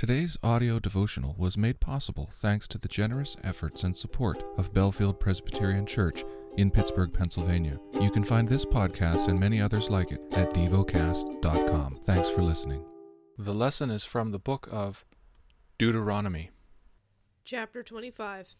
Today's audio devotional was made possible thanks to the generous efforts and support of Bellefield Presbyterian Church in Pittsburgh, Pennsylvania. You can find this podcast and many others like it at devocast.com. Thanks for listening. The lesson is from the book of Deuteronomy. Chapter 25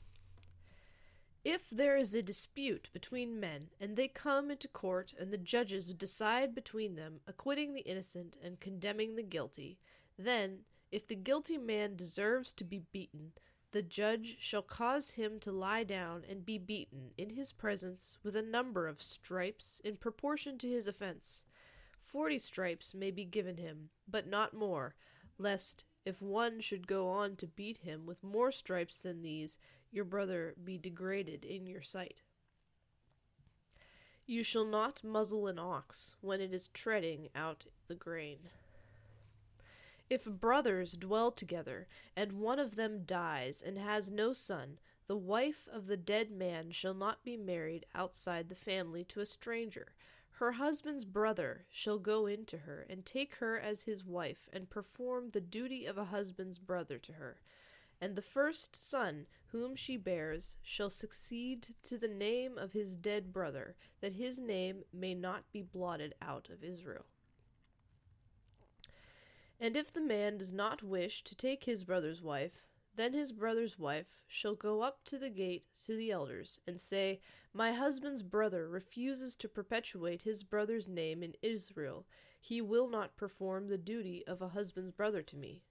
If there is a dispute between men, and they come into court, and the judges decide between them, acquitting the innocent and condemning the guilty, then, if the guilty man deserves to be beaten, the judge shall cause him to lie down and be beaten in his presence with a number of stripes in proportion to his offense. Forty stripes may be given him, but not more, lest, if one should go on to beat him with more stripes than these, your brother be degraded in your sight. You shall not muzzle an ox when it is treading out the grain. If brothers dwell together, and one of them dies and has no son, the wife of the dead man shall not be married outside the family to a stranger. Her husband's brother shall go in to her, and take her as his wife, and perform the duty of a husband's brother to her. And the first son whom she bears shall succeed to the name of his dead brother, that his name may not be blotted out of Israel. And if the man does not wish to take his brother's wife, then his brother's wife shall go up to the gate to the elders, and say, My husband's brother refuses to perpetuate his brother's name in Israel. He will not perform the duty of a husband's brother to me.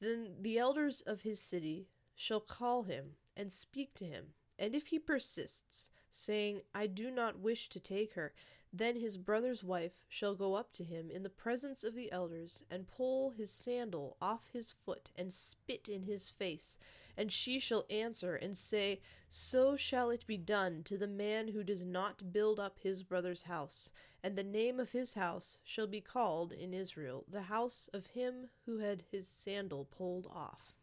Then the elders of his city shall call him, and speak to him. And if he persists, saying, I do not wish to take her, then his brother's wife shall go up to him in the presence of the elders, and pull his sandal off his foot, and spit in his face. And she shall answer and say, So shall it be done to the man who does not build up his brother's house. And the name of his house shall be called in Israel the house of him who had his sandal pulled off.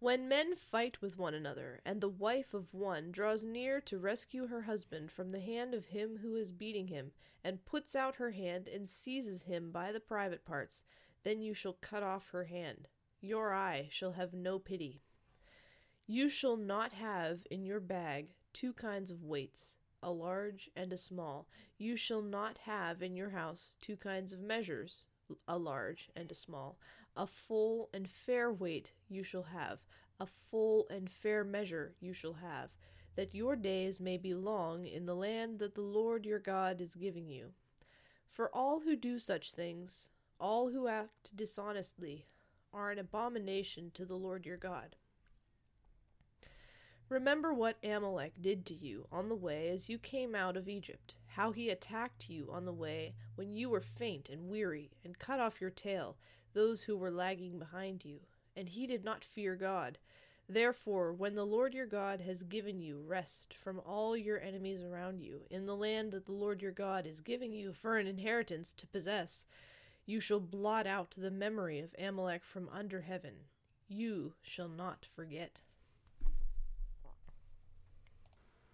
When men fight with one another, and the wife of one draws near to rescue her husband from the hand of him who is beating him, and puts out her hand and seizes him by the private parts, then you shall cut off her hand. Your eye shall have no pity. You shall not have in your bag two kinds of weights, a large and a small. You shall not have in your house two kinds of measures, a large and a small. A full and fair weight you shall have, a full and fair measure you shall have, that your days may be long in the land that the Lord your God is giving you. For all who do such things, all who act dishonestly, are an abomination to the Lord your God. Remember what Amalek did to you on the way as you came out of Egypt, how he attacked you on the way when you were faint and weary, and cut off your tail, those who were lagging behind you. And he did not fear God. Therefore, when the Lord your God has given you rest from all your enemies around you, in the land that the Lord your God is giving you for an inheritance to possess, you shall blot out the memory of Amalek from under heaven. You shall not forget.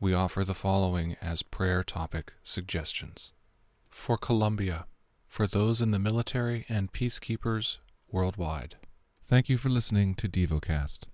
we offer the following as prayer topic suggestions. For Colombia, for those in the military and peacekeepers worldwide. Thank you for listening to DevoCast.